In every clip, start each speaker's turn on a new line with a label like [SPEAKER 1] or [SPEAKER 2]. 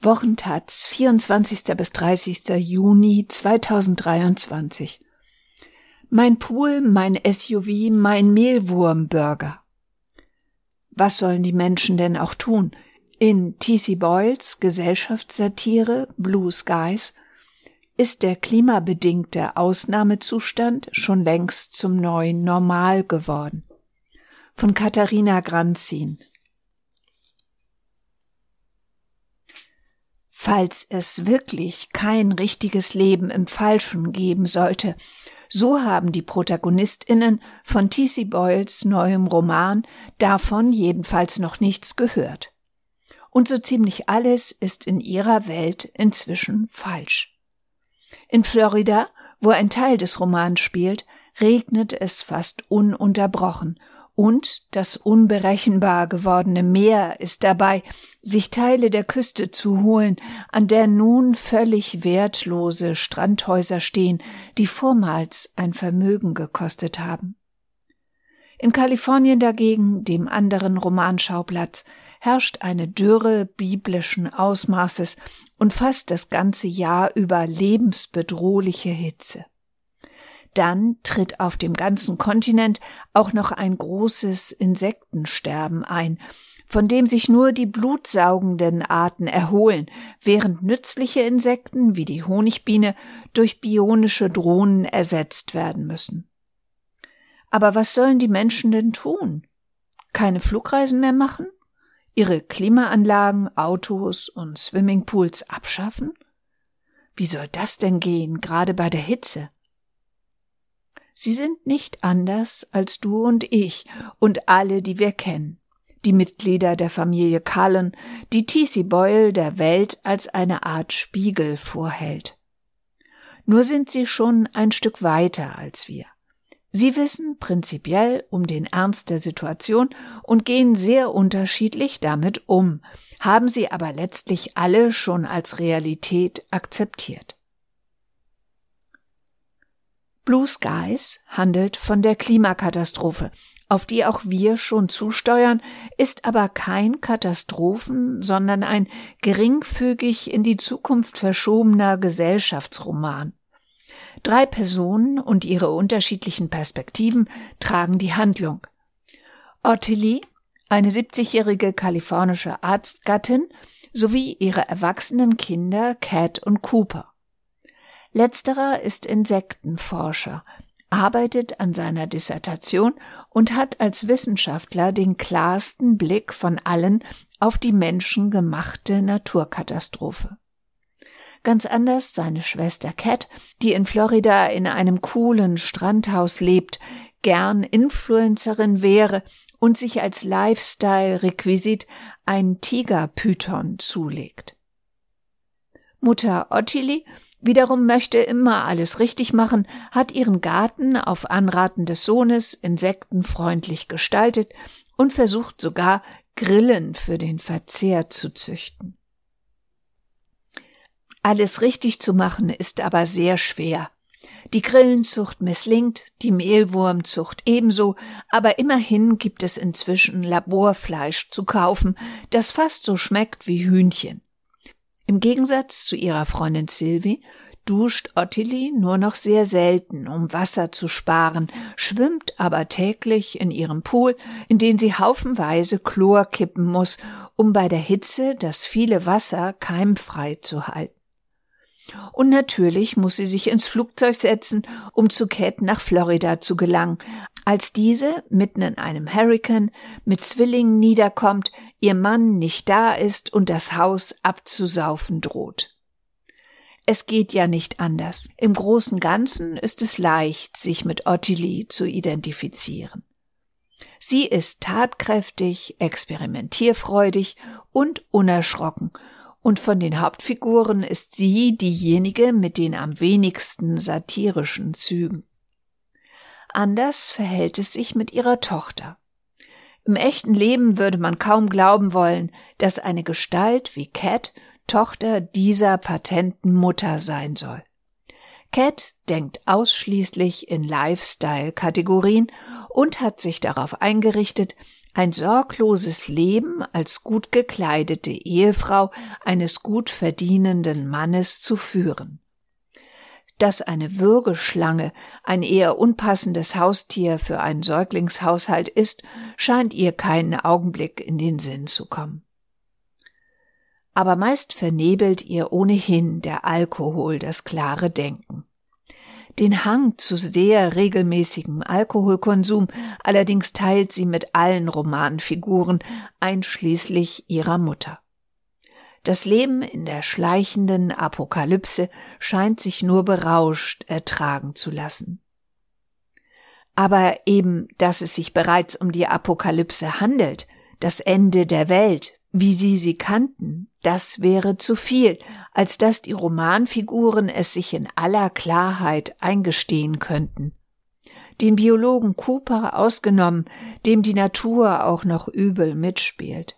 [SPEAKER 1] Wochentaz, 24. bis 30. Juni 2023. Mein Pool, mein SUV, mein Mehlwurmburger. Was sollen die Menschen denn auch tun? In T.C. Boyles Gesellschaftssatire Blue Skies ist der klimabedingte Ausnahmezustand schon längst zum neuen Normal geworden. Von Katharina Granzin falls es wirklich kein richtiges Leben im Falschen geben sollte. So haben die Protagonistinnen von T.C. Boyles neuem Roman davon jedenfalls noch nichts gehört. Und so ziemlich alles ist in ihrer Welt inzwischen falsch. In Florida, wo ein Teil des Romans spielt, regnet es fast ununterbrochen und das unberechenbar gewordene Meer ist dabei, sich Teile der Küste zu holen, an der nun völlig wertlose Strandhäuser stehen, die vormals ein Vermögen gekostet haben. In Kalifornien dagegen, dem anderen Romanschauplatz, herrscht eine Dürre biblischen Ausmaßes und fast das ganze Jahr über lebensbedrohliche Hitze. Dann tritt auf dem ganzen Kontinent auch noch ein großes Insektensterben ein, von dem sich nur die blutsaugenden Arten erholen, während nützliche Insekten wie die Honigbiene durch bionische Drohnen ersetzt werden müssen. Aber was sollen die Menschen denn tun? Keine Flugreisen mehr machen? Ihre Klimaanlagen, Autos und Swimmingpools abschaffen? Wie soll das denn gehen, gerade bei der Hitze? Sie sind nicht anders als du und ich und alle, die wir kennen. Die Mitglieder der Familie Cullen, die T.C. Boyle der Welt als eine Art Spiegel vorhält. Nur sind sie schon ein Stück weiter als wir. Sie wissen prinzipiell um den Ernst der Situation und gehen sehr unterschiedlich damit um, haben sie aber letztlich alle schon als Realität akzeptiert. Blue Skies handelt von der Klimakatastrophe, auf die auch wir schon zusteuern, ist aber kein Katastrophen, sondern ein geringfügig in die Zukunft verschobener Gesellschaftsroman. Drei Personen und ihre unterschiedlichen Perspektiven tragen die Handlung. Ottilie, eine 70-jährige kalifornische Arztgattin, sowie ihre erwachsenen Kinder Cat und Cooper. Letzterer ist Insektenforscher, arbeitet an seiner Dissertation und hat als Wissenschaftler den klarsten Blick von allen auf die menschengemachte Naturkatastrophe. Ganz anders seine Schwester Cat, die in Florida in einem coolen Strandhaus lebt, gern Influencerin wäre und sich als Lifestyle-Requisit ein Tigerpython zulegt. Mutter Ottilie wiederum möchte immer alles richtig machen, hat ihren Garten auf Anraten des Sohnes insektenfreundlich gestaltet und versucht sogar Grillen für den Verzehr zu züchten. Alles richtig zu machen ist aber sehr schwer. Die Grillenzucht misslingt, die Mehlwurmzucht ebenso, aber immerhin gibt es inzwischen Laborfleisch zu kaufen, das fast so schmeckt wie Hühnchen. Im Gegensatz zu ihrer Freundin Sylvie duscht Ottilie nur noch sehr selten, um Wasser zu sparen, schwimmt aber täglich in ihrem Pool, in den sie haufenweise Chlor kippen muss, um bei der Hitze das viele Wasser keimfrei zu halten. Und natürlich muss sie sich ins Flugzeug setzen, um zu Cat nach Florida zu gelangen. Als diese mitten in einem Hurrikan mit Zwillingen niederkommt, ihr Mann nicht da ist und das Haus abzusaufen droht. Es geht ja nicht anders. Im großen Ganzen ist es leicht, sich mit Ottilie zu identifizieren. Sie ist tatkräftig, experimentierfreudig und unerschrocken und von den Hauptfiguren ist sie diejenige mit den am wenigsten satirischen Zügen. Anders verhält es sich mit ihrer Tochter. Im echten Leben würde man kaum glauben wollen, dass eine Gestalt wie Cat Tochter dieser patenten Mutter sein soll. Cat denkt ausschließlich in Lifestyle-Kategorien und hat sich darauf eingerichtet, ein sorgloses Leben als gut gekleidete Ehefrau eines gut verdienenden Mannes zu führen. Dass eine Würgeschlange ein eher unpassendes Haustier für einen Säuglingshaushalt ist, scheint ihr keinen Augenblick in den Sinn zu kommen aber meist vernebelt ihr ohnehin der Alkohol das klare Denken. Den Hang zu sehr regelmäßigem Alkoholkonsum allerdings teilt sie mit allen Romanfiguren, einschließlich ihrer Mutter. Das Leben in der schleichenden Apokalypse scheint sich nur berauscht ertragen zu lassen. Aber eben, dass es sich bereits um die Apokalypse handelt, das Ende der Welt, wie sie sie kannten, das wäre zu viel, als dass die Romanfiguren es sich in aller Klarheit eingestehen könnten. Den Biologen Cooper ausgenommen, dem die Natur auch noch übel mitspielt.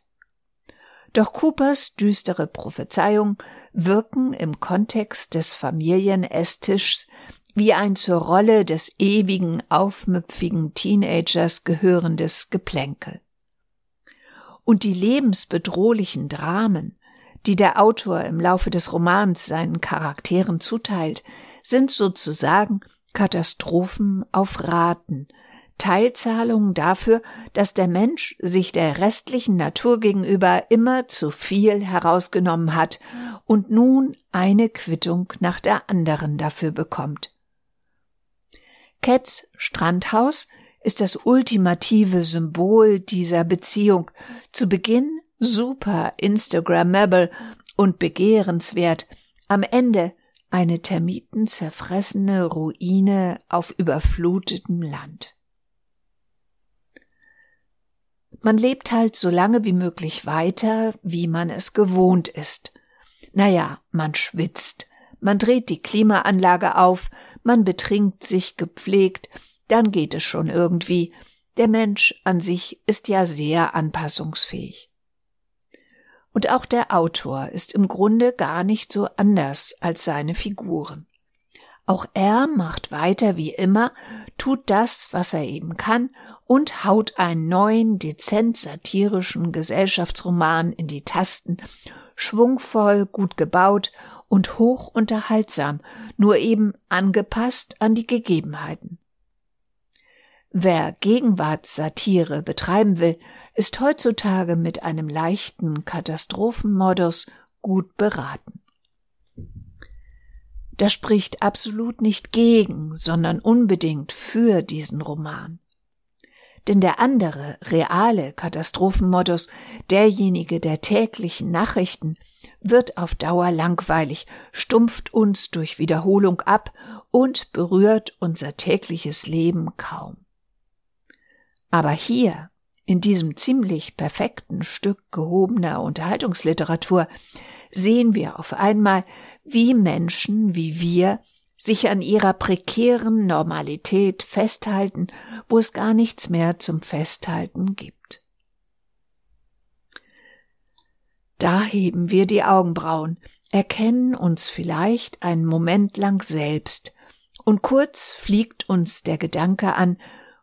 [SPEAKER 1] Doch Coopers düstere Prophezeiung wirken im Kontext des Familienesstischs wie ein zur Rolle des ewigen, aufmüpfigen Teenagers gehörendes Geplänkel und die lebensbedrohlichen Dramen, die der Autor im Laufe des Romans seinen Charakteren zuteilt, sind sozusagen Katastrophen auf Raten, Teilzahlungen dafür, dass der Mensch sich der restlichen Natur gegenüber immer zu viel herausgenommen hat und nun eine Quittung nach der anderen dafür bekommt. Cats Strandhaus ist das ultimative Symbol dieser Beziehung. Zu Beginn super Instagrammable und begehrenswert, am Ende eine termitenzerfressene Ruine auf überflutetem Land. Man lebt halt so lange wie möglich weiter, wie man es gewohnt ist. Naja, man schwitzt, man dreht die Klimaanlage auf, man betrinkt sich gepflegt, dann geht es schon irgendwie. Der Mensch an sich ist ja sehr anpassungsfähig. Und auch der Autor ist im Grunde gar nicht so anders als seine Figuren. Auch er macht weiter wie immer, tut das, was er eben kann und haut einen neuen, dezent satirischen Gesellschaftsroman in die Tasten, schwungvoll, gut gebaut und hoch unterhaltsam, nur eben angepasst an die Gegebenheiten. Wer Gegenwartssatire betreiben will, ist heutzutage mit einem leichten Katastrophenmodus gut beraten. Das spricht absolut nicht gegen, sondern unbedingt für diesen Roman. Denn der andere, reale Katastrophenmodus, derjenige der täglichen Nachrichten, wird auf Dauer langweilig, stumpft uns durch Wiederholung ab und berührt unser tägliches Leben kaum. Aber hier, in diesem ziemlich perfekten Stück gehobener Unterhaltungsliteratur, sehen wir auf einmal, wie Menschen wie wir sich an ihrer prekären Normalität festhalten, wo es gar nichts mehr zum Festhalten gibt. Da heben wir die Augenbrauen, erkennen uns vielleicht einen Moment lang selbst, und kurz fliegt uns der Gedanke an,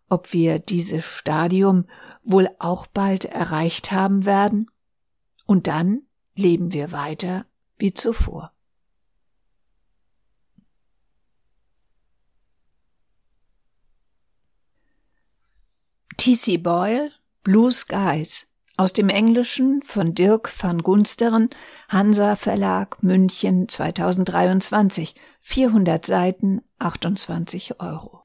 [SPEAKER 1] ob wir dieses Stadium wohl auch bald erreicht haben werden, und dann leben wir weiter wie zuvor. T.C. Boyle, Blue Skies, aus dem Englischen von Dirk van Gunsteren, Hansa Verlag, München 2023, 400 Seiten, 28 Euro.